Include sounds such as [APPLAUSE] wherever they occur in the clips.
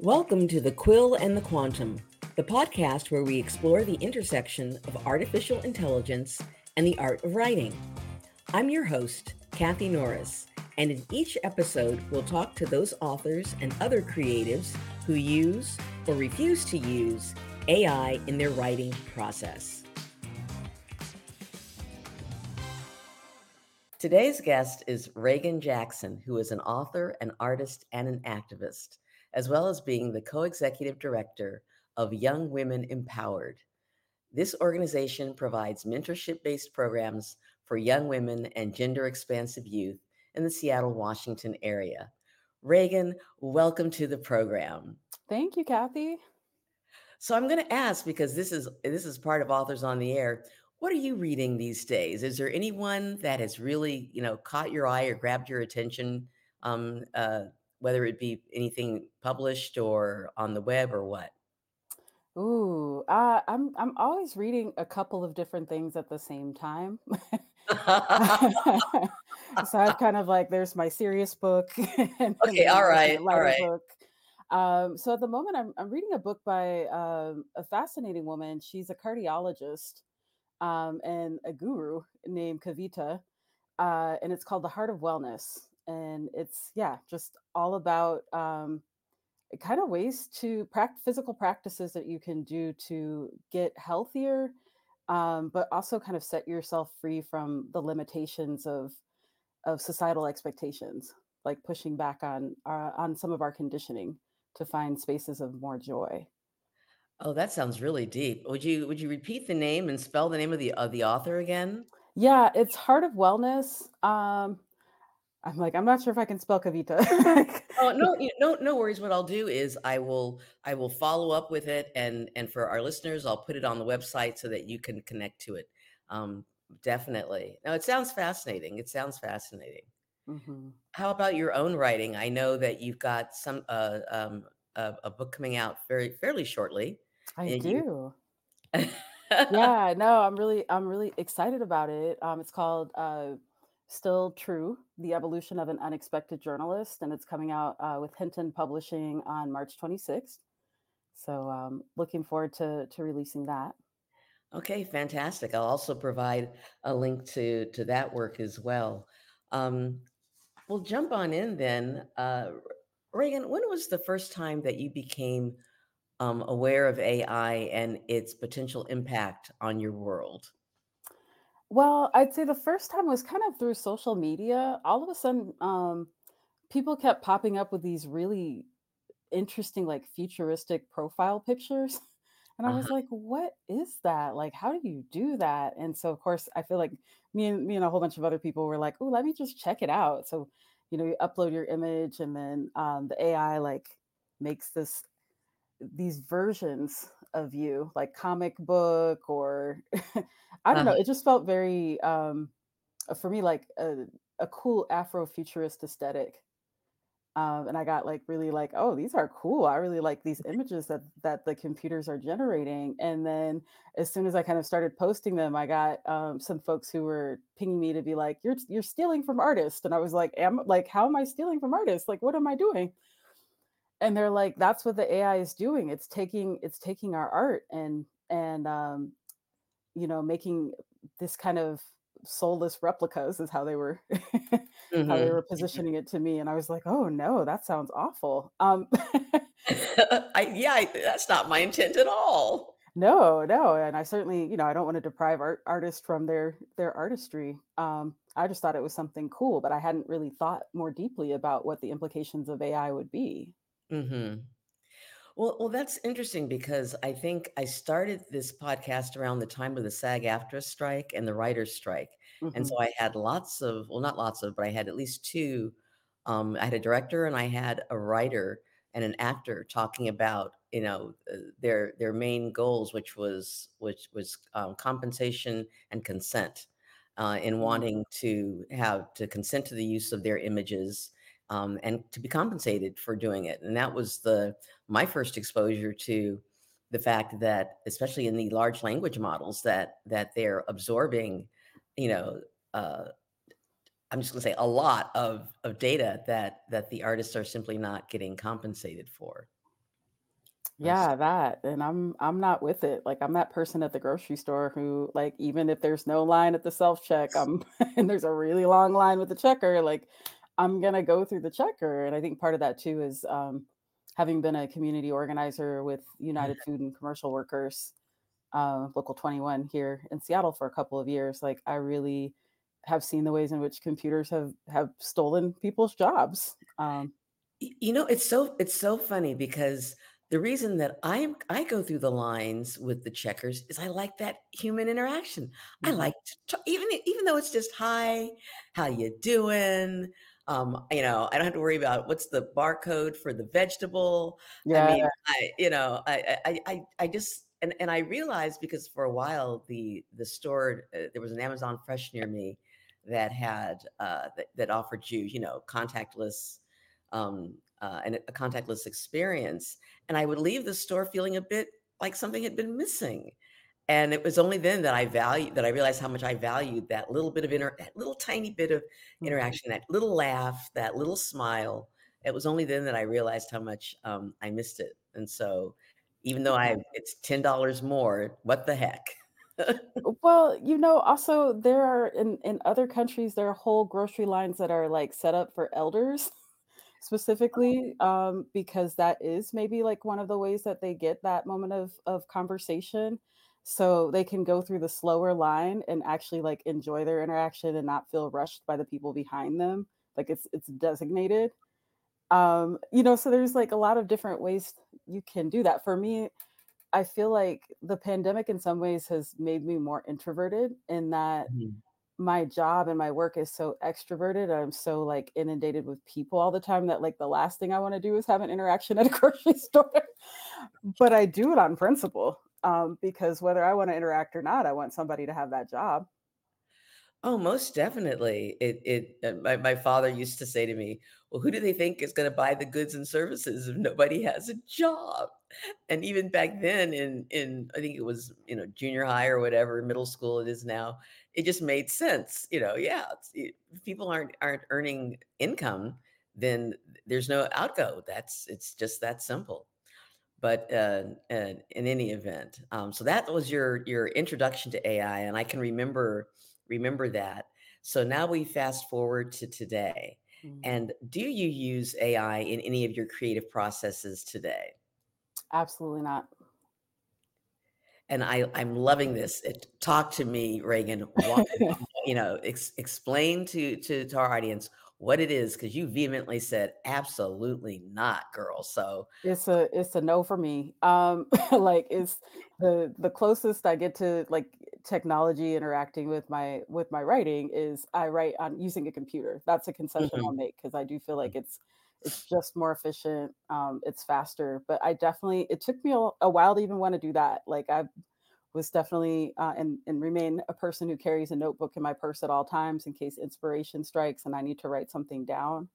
Welcome to The Quill and the Quantum, the podcast where we explore the intersection of artificial intelligence and the art of writing. I'm your host, Kathy Norris, and in each episode, we'll talk to those authors and other creatives who use or refuse to use AI in their writing process. Today's guest is Reagan Jackson, who is an author, an artist, and an activist as well as being the co executive director of Young Women Empowered. This organization provides mentorship based programs for young women and gender expansive youth in the Seattle, Washington area. Reagan, welcome to the program. Thank you, Kathy. So I'm going to ask because this is this is part of Authors on the Air. What are you reading these days? Is there anyone that has really, you know, caught your eye or grabbed your attention um, uh, whether it be anything published or on the web or what? Ooh, uh, I'm I'm always reading a couple of different things at the same time. [LAUGHS] [LAUGHS] so I've kind of like there's my serious book [LAUGHS] and okay, all right, all right. book. Um, so at the moment, I'm I'm reading a book by um, a fascinating woman. She's a cardiologist um, and a guru named Kavita, uh, and it's called The Heart of Wellness and it's yeah just all about um, kind of ways to practice physical practices that you can do to get healthier um, but also kind of set yourself free from the limitations of of societal expectations like pushing back on uh, on some of our conditioning to find spaces of more joy. Oh that sounds really deep. Would you would you repeat the name and spell the name of the of the author again? Yeah it's heart of wellness um I'm like, I'm not sure if I can spell Kavita. [LAUGHS] [LAUGHS] oh no, no, no worries. What I'll do is I will I will follow up with it, and and for our listeners, I'll put it on the website so that you can connect to it. Um, definitely. Now it sounds fascinating. It sounds fascinating. Mm-hmm. How about your own writing? I know that you've got some uh, um, a, a, book coming out very fairly shortly. I do. You... [LAUGHS] yeah, no, I'm really I'm really excited about it. Um, it's called. Uh, Still True The Evolution of an Unexpected Journalist, and it's coming out uh, with Hinton Publishing on March 26th. So, um, looking forward to, to releasing that. Okay, fantastic. I'll also provide a link to, to that work as well. Um, we'll jump on in then. Uh, Reagan, when was the first time that you became um, aware of AI and its potential impact on your world? Well, I'd say the first time was kind of through social media. All of a sudden, um, people kept popping up with these really interesting, like futuristic profile pictures. [LAUGHS] And I was Uh-huh. like, what is that? Like, how do you do that? And so, of course, I feel like me and me and a whole bunch of other people were like, oh, let me just check it out. So, you know, you upload your image and then um, the AI like makes this these versions of you, like comic book or [LAUGHS] I don't know. Uh-huh. It just felt very um, uh, for me like a, a cool Afrofuturist aesthetic. Um, and I got like really like, oh, these are cool. I really like these images that that the computers are generating. And then as soon as I kind of started posting them, I got um, some folks who were pinging me to be like, "You're you're stealing from artists," and I was like, "Am like how am I stealing from artists? Like what am I doing?" And they're like that's what the ai is doing. It's taking it's taking our art and and um you know making this kind of soulless replicas is how they were [LAUGHS] how they Mm-hmm. were positioning it to me and i was like oh no that sounds awful. Um [LAUGHS] [LAUGHS] I, yeah, I, that's not my intent at all. no no and i certainly you know i don't want to deprive art artists from their their artistry. Um i just thought it was something cool but i hadn't really thought more deeply about what the implications of ai would be hmm Well, well, that's interesting because I think I started this podcast around the time of the SAG-AFTRA strike and the writers' strike, and hmm so I had lots of, well, not lots of, but I had at least two. Um, I had a director and I had a writer and an actor talking about, you know, uh, their their main goals, which was which was um, compensation and consent, uh, in wanting to have to consent to the use of their images um, and to be compensated for doing it. And that was the my first exposure to the fact that, especially in the large language models, that that they're absorbing, you know, uh, I'm just going to say a lot of of data that that the artists are simply not getting compensated for. Yeah, that, and I'm I'm not with it. Like, I'm that person at the grocery store who, like, even if there's no line at the self-check, I'm [LAUGHS] and there's a really long line with the checker, like, I'm gonna go through the checker, and I think part of that too is, um, having been a community organizer with United Food and Commercial Workers, uh, Local 21 here in Seattle for a couple of years, like, I really have seen the ways in which computers have have stolen people's jobs. Um you know, it's so it's so funny because the reason that I'm I go through the lines with the checkers is I like that human interaction. I Mhm. like to ta even even though it's just, "Hi, how you doing?" Um, you know, I don't have to worry about what's the barcode for the vegetable. Yeah. I mean, I you know, I I I I just and and I realized because for a while the the store, uh, there was an Amazon Fresh near me that had, uh, that that offered you, you know, contactless um, uh, and a contactless experience. And I would leave the store feeling a bit like something had been missing. And it was only then that I value that I realized how much I valued that little bit of inter that little tiny bit of Mhm. interaction, that little laugh, that little smile. It was only then that I realized how much um, I missed it. And so even though I it's $10 more, what the heck? [LAUGHS] Well, you know, also there are in in other countries, there are whole grocery lines that are, like, set up for elders [LAUGHS] specifically, um, because that is maybe, like, one of the ways that they get that moment of of conversation, so they can go through the slower line and actually, like, enjoy their interaction and not feel rushed by the people behind them, like, it's it's designated. Um, you know, so there's, like, a lot of different ways you can do that. For me, I feel like the pandemic in some ways has made me more introverted in that Mhm. my job and my work is so extroverted. I'm so like inundated with people all the time that like the last thing I want to do is have an interaction at a [LAUGHS] grocery store. but I do it on principle um, because whether I want to interact or not, I want somebody to have that job. Oh, most definitely. It it uh, my my father used to say to me, "Well, who do they think is gonna buy the goods and services if nobody has a job?" And even back then in in I think it was, you know, junior high or whatever, middle school it is now, it just made sense, you know, yeah, it people aren't aren't earning income, then there's no outgo. That's it's just that simple. But, uh, uh, in any event, um, so that was your your introduction to AI, and I can remember remember that. So now we fast forward to today, Mm, and do you use AI in any of your creative processes today? Absolutely not. And I I'm loving this. It talk to me, Reagan. Wha [LAUGHS] you know, ex explain to to to our audience what it is, because you vehemently said, "Absolutely not, girl." So It's a it's a no for me. Um, [LAUGHS] like, it's the the closest I get to, like, technology interacting with my with my writing is I write on using a computer. That's a concession I'll Mhm, make because I do feel like mm. it's it's just more efficient, um, it's faster, but I definitely it took me a a while to even wanna do that. Like, I was definitely, uh, and and remain a person who carries a notebook in my purse at all times in case inspiration strikes and I need to write something down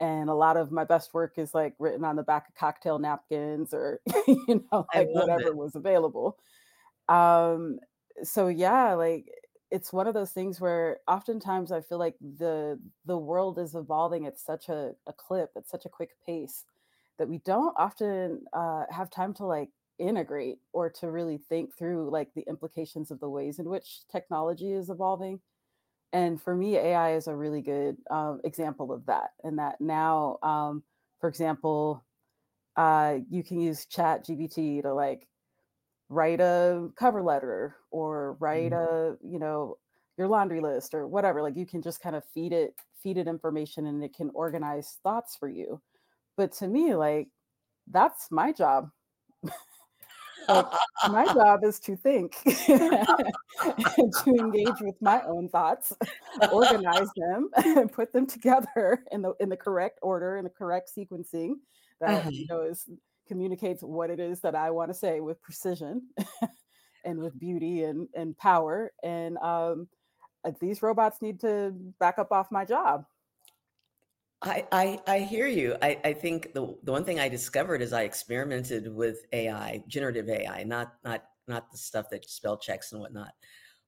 and a lot of my best work is like written on the back of cocktail napkins or [LAUGHS] you know like whatever it. was available um so yeah like it's one of those things where oftentimes i feel like the the world is evolving at such a, a clip at such a quick pace that we don't often uh, have time to like integrate or to really think through like the implications of the ways in which technology is evolving and for me, AI is a really good um, example of that. And that now, um, for example, uh, you can use Chat GBT to like write a cover letter or write Mhm. a, you know, your laundry list or whatever. Like you can just kind of feed it, feed it information and it can organize thoughts for you. But to me, like that's my job. Like, my job is to think and [LAUGHS] to engage with my own thoughts, organize them, and put them together in the in the correct order, in the correct sequencing that, you Uh-huh. know, is communicates what it is that I wanna say with precision and with beauty and and power, and, um, uh, these robots need to back up off my job. I I I hear you. I I think the the one thing I discovered is I experimented with AI, generative AI, not not not the stuff that spell checks and whatnot,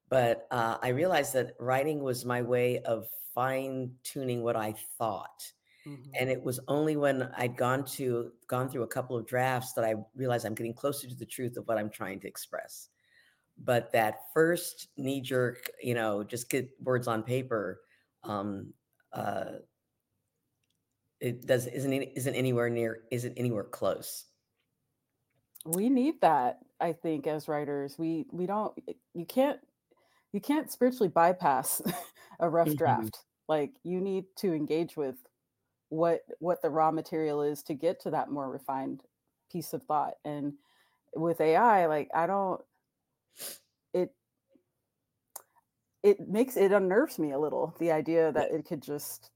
but, uh, I realized that writing was my way of fine tuning what I thought. Mhm. And it was only when I'd gone to gone through a couple of drafts that I realized I'm getting closer to the truth of what I'm trying to express. But that first knee jerk, you know, just get words on paper, um, uh, it does isn't isn't anywhere near isn't anywhere close. We need that, I think, as writers. We we don't you can't you can't spiritually bypass [LAUGHS] a rough Mhm. draft. Like, you need to engage with what what the raw material is to get to that more refined piece of thought, and with AI, like, I don't it it makes it unnerves me a little, the idea that it could just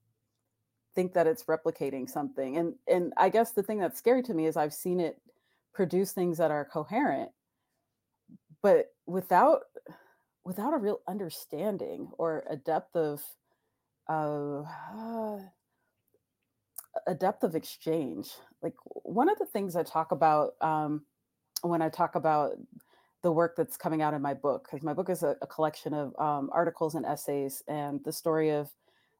think that it's replicating something, and and I guess the thing that's scary to me is I've seen it produce things that are coherent, but without without a real understanding or a depth of of a depth of exchange. Like one of the things I talk about um, when I talk about the work that's coming out in my book, because my book is a, a collection of um, articles and essays and the story of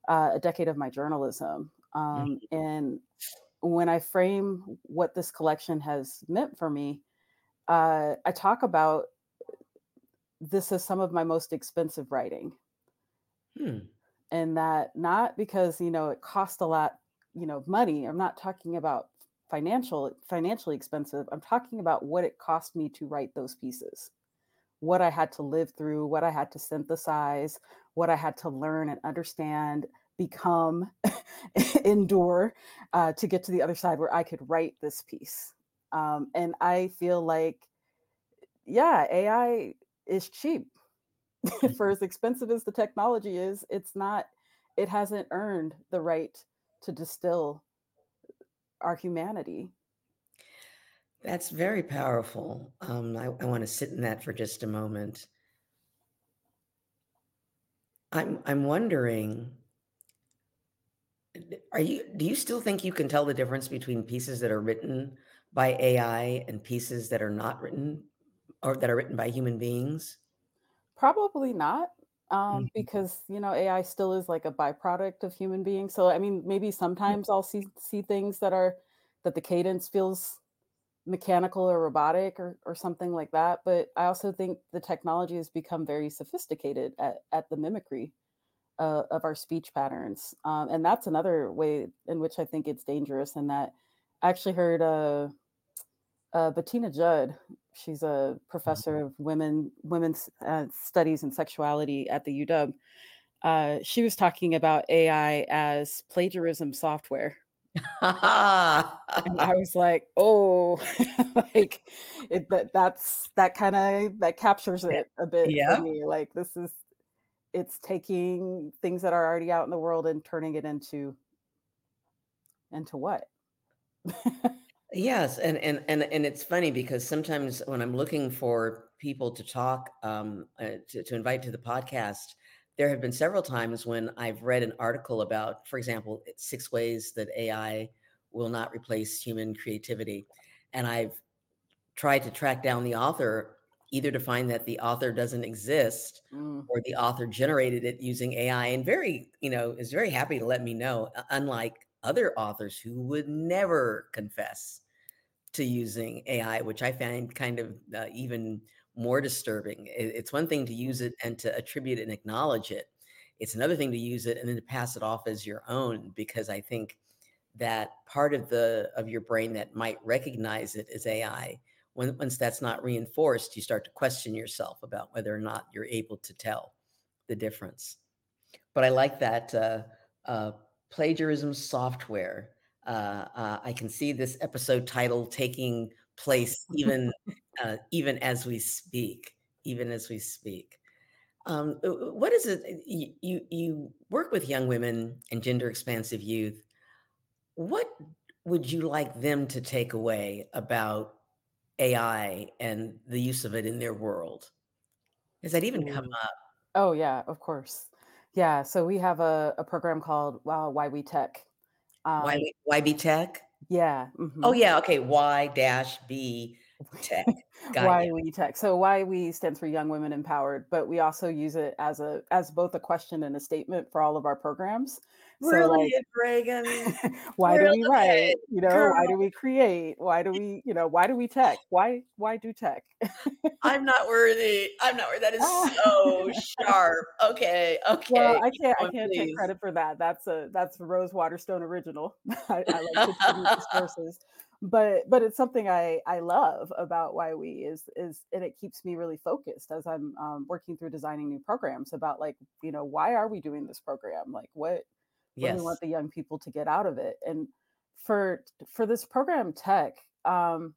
uh, a decade of my journalism. Um, Mhm. and when I frame what this collection has meant for me, uh, I talk about this as some of my most expensive writing Hmm. and that not because you know it cost a lot you know money i'm not talking about financial financially expensive i'm talking about what it cost me to write those pieces what i had to live through what i had to synthesize what i had to learn and understand become [LAUGHS] endure uh, to get to the other side where i could write this piece um, and i feel like yeah ai is cheap [LAUGHS] for as expensive as the technology is, it's not it hasn't earned the right to distill our humanity. That's very powerful. Um, I, I want to sit in that for just a moment. I'm I'm wondering, are you do you still think you can tell the difference between pieces that are written by AI and pieces that are not written or that are written by human beings? Probably not, um, Mhm. because, you know, AI still is like a byproduct of human beings. So, I mean, maybe sometimes I'll see see things that are that the cadence feels mechanical or robotic or or something like that, but I also think the technology has become very sophisticated at at the mimicry uh, of our speech patterns. Um, and that's another way in which I think it's dangerous. And that I actually heard uh, uh, Bettina Judd. She's a professor of women women's uh, studies and sexuality at the UW. Uh, she was talking about AI as plagiarism software. And I was like, "Oh," [LAUGHS] like, it that that's that kinda that captures it a bit for me, like, this is it's taking things that are already out in the world and turning it into into what? [LAUGHS] Yes, and and and and it's funny because sometimes when I'm looking for people to talk, um, uh, to to invite to the podcast, there have been several times when I've read an article about, for example, 6 ways that AI will not replace human creativity, and I've tried to track down the author, either to find that the author doesn't exist Mm, or the author generated it using AI and very, you know, is very happy to let me know, unlike other authors who would never confess to using AI, which I find kind of, uh, even more disturbing. It's one thing to use mm, it and to attribute and acknowledge it. It's another thing to use it and then to pass it off as your own because I think that part of the of your brain that might recognize it as AI, when once that's not reinforced, you start to question yourself about whether or not you're able to tell the difference. But I like that, uh, uh, plagiarism software. Uh, uh, I can see this episode title taking place [LAUGHS] even, uh, even as we speak, even as we speak. Um, uh, uh, what is it you you you work with young women and gender expansive youth. What would you like them to take away about AI and the use of it in their world? Has that even come mm. up? Oh, yeah, of course. Yeah, so we have a a program called, uh, Y-WE Tech. Why Um, we why be tech? yeah, Oh, mhm. yeah, okay, Y dash B tech. [LAUGHS] Got Why you. We Tech. So Y-WE stands for Young Women Empowered, but we also use it as a as both a question and a statement for all of our programs. So like Reagan. [LAUGHS] why do we write? You know, girl. why do we create? Why do we, you know, why do we tech? Why why do tech? I'm not worthy. I'm not worthy. That is so [LAUGHS] sharp. Okay, Well, okay, I can't I can't take credit for that. That's a that's Rose Waterstone original. I, I like to the sources. But but it's something I I love about why we is is and it keeps me really focused as I'm um, working through designing new programs about like, you know, why are we doing this program? Like what what do we want the young people to get out of it? And for for this program tech, um,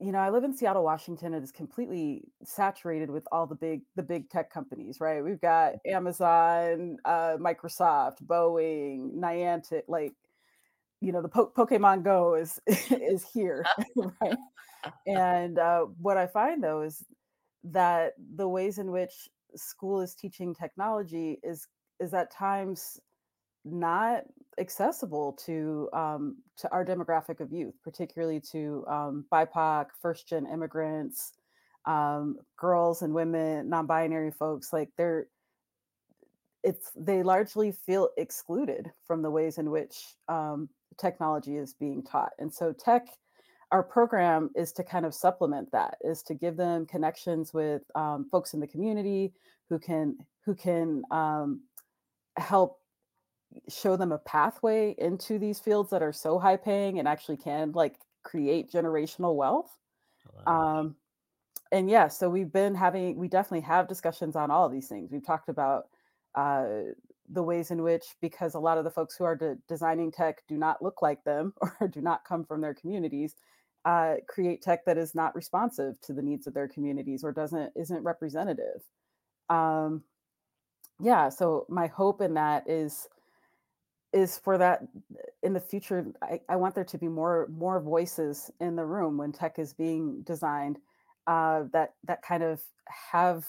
you know, I live in Seattle, Washington. It is completely saturated with all the big the big tech companies, right? We've got Amazon, uh, Microsoft, Boeing, Niantic, like you know, the po- Pokemon Go is [LAUGHS] is here, [LAUGHS] right? And uh, what I find though is that the ways in which school is teaching technology is is at times not accessible to um, to our demographic of youth, particularly to um, BIPOC, first gen immigrants, um, girls and women, non-binary folks. Like they're it's they largely feel excluded from the ways in which um, technology is being taught, and so tech. Our program is to kind of supplement that, is to give them connections with um, folks in the community who can who can um, help show them a pathway into these fields that are so high paying and actually can like create generational wealth. I. Um, and yeah, so we've been having, we definitely have discussions on all of these things. We've talked about uh, the ways in which, because a lot of the folks who are de- designing tech do not look like them [LAUGHS] or do not come from their communities, uh, create tech that is not responsive to the needs of their communities or doesn't isn't representative. Um, yeah, so my hope in that is is for that in the future I, I want there to be more more voices in the room when tech is being designed uh, that that kind of have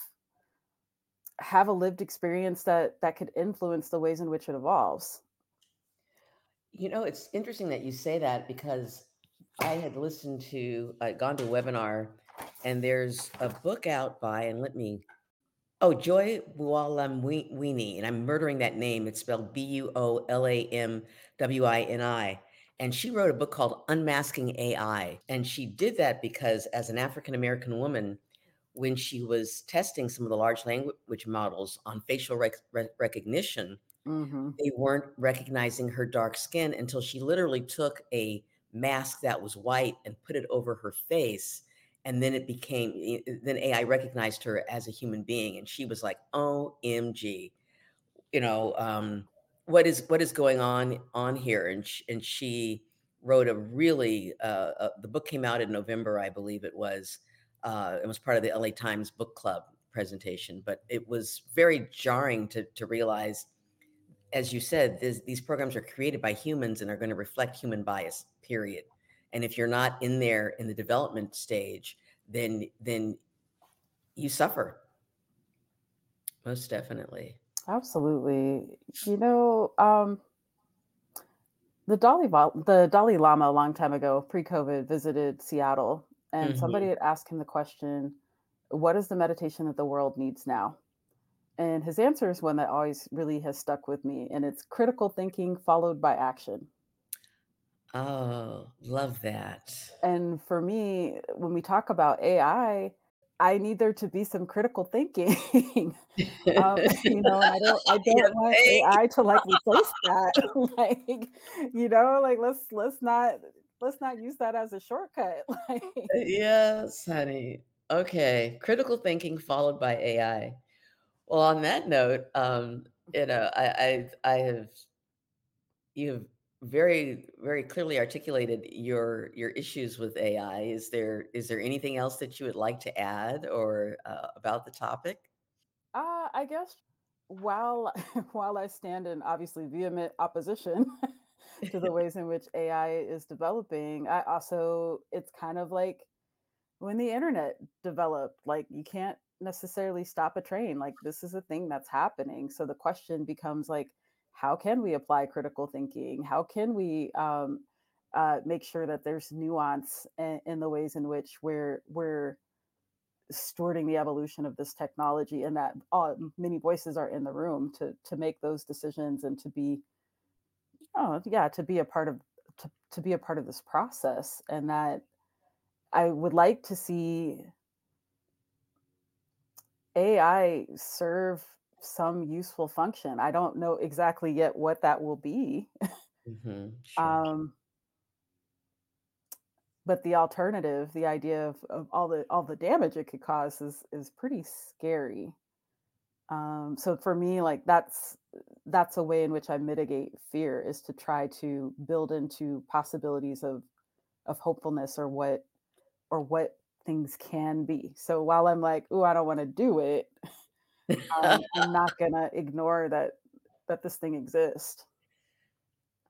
have a lived experience that that could influence the ways in which it evolves You know, it's interesting that you say that because I had listened to, uh, gone to a webinar, and there's a book out by, and let me, oh, Joy Buolamwini, and I'm murdering that name. It's spelled B U O L A M W I N I. And she wrote a book called Unmasking AI. And she did that because, as an African American woman, when she was testing some of the large language models on facial rec- rec- recognition, hmm they weren't recognizing her dark skin until she literally took a mask that was white and put it over her face. And then it became, i- i- then AI recognized her as a human being. And she was like, OMG, you know, um, what is, what is going on on here? And, sh- and she wrote a really, uh, uh, the book came out in November, I believe it was. Uh, it was part of the LA Times book club presentation, but it was very jarring to, to realize as you said, this, these programs are created by humans and are going to reflect human bias. Period. And if you're not in there in the development stage, then then you suffer. Most definitely. absolutely you know um the Dalai, the Dalai Lama a long time ago, pre-COVID, visited Seattle, and somebody hmm had asked him the question, "What is the meditation that the world needs now?" And his answer is one that always really has stuck with me, and it's critical thinking followed by action. Oh, love that. And for me, when we talk about AI, I I need there to be some critical thinking. [LAUGHS] um, [LAUGHS] you know, I don't I [LAUGHS] don't want AI to like replace that. like, you know, like let's let's not let's not use that as a shortcut. [LAUGHS] Like Yes, honey. Okay. Critical thinking followed by AI. Well, on that note, um, you know, I, I I have you have very very clearly articulated your your issues with AI. Is there is there anything else that you would like to add or uh, about the topic? Uh, I guess while [LAUGHS] while I stand in obviously vehement opposition [LAUGHS] to the ways in which AI is developing, I also it's kind of like when the internet developed, like you can't necessarily stop a train. Like this is a thing that's happening. So the question becomes like, how can we apply critical thinking? How can we um, uh, make sure that there's nuance in, in the ways in which we're we're stewarding the evolution of this technology and that all many voices are in the room to to make those decisions and to be oh yeah to be a part of to, to be a part of this process and that i would like to see ai serve some useful function. I don't know exactly yet what that will be. Hmm [LAUGHS] Sure. um but the alternative the idea of, of all the all the damage it could cause is is pretty scary Um, so for me, like that's that's a way in which I mitigate fear is to try to build into possibilities of of hopefulness or what or what things can be. So while I'm like, "Oh, I don't want to do it," [LAUGHS] um, I'm not [LAUGHS] gonna ignore that that this thing exists.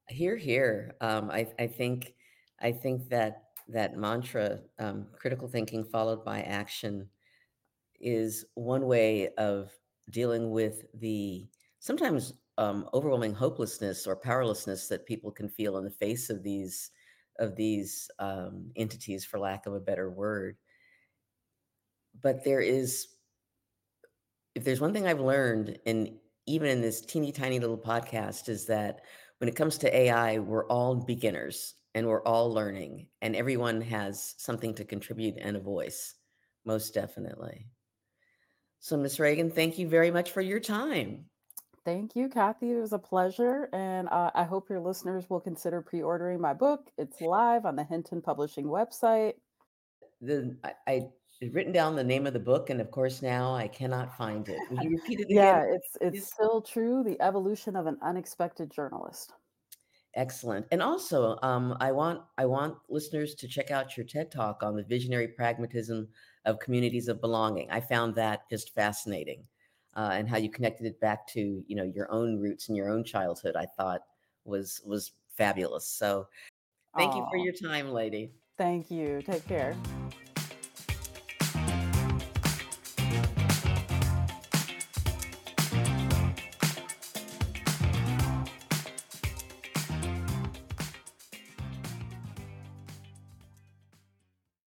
Here, here. Um, I, I think, I think that that mantra, um, critical thinking followed by action, is one way of dealing with the sometimes um, overwhelming hopelessness or powerlessness that people can feel in the face of these of these um, entities, for lack of a better word. But there is, if there's one thing I've learned, and even in this teeny tiny little podcast, is that when it comes to AI, we're all beginners and we're all learning, and everyone has something to contribute and a voice, most definitely. So, Miss Reagan, thank you very much for your time. Thank you, Kathy. It was a pleasure, and uh, I hope your listeners will consider pre-ordering my book. It's live on the Hinton Publishing website. The I, I had written down the name of the book, and of course now I cannot find it. Will you repeat it [LAUGHS] again, Yeah, it's it's please? still true. The evolution of an unexpected journalist. Excellent. And also, um, I want I want listeners to check out your TED Talk on the visionary pragmatism of communities of belonging. I found that just fascinating, uh, and how you connected it back to you know your own roots and your own childhood. I thought was was fabulous. So thank you for your time, lady. thank you. Take care.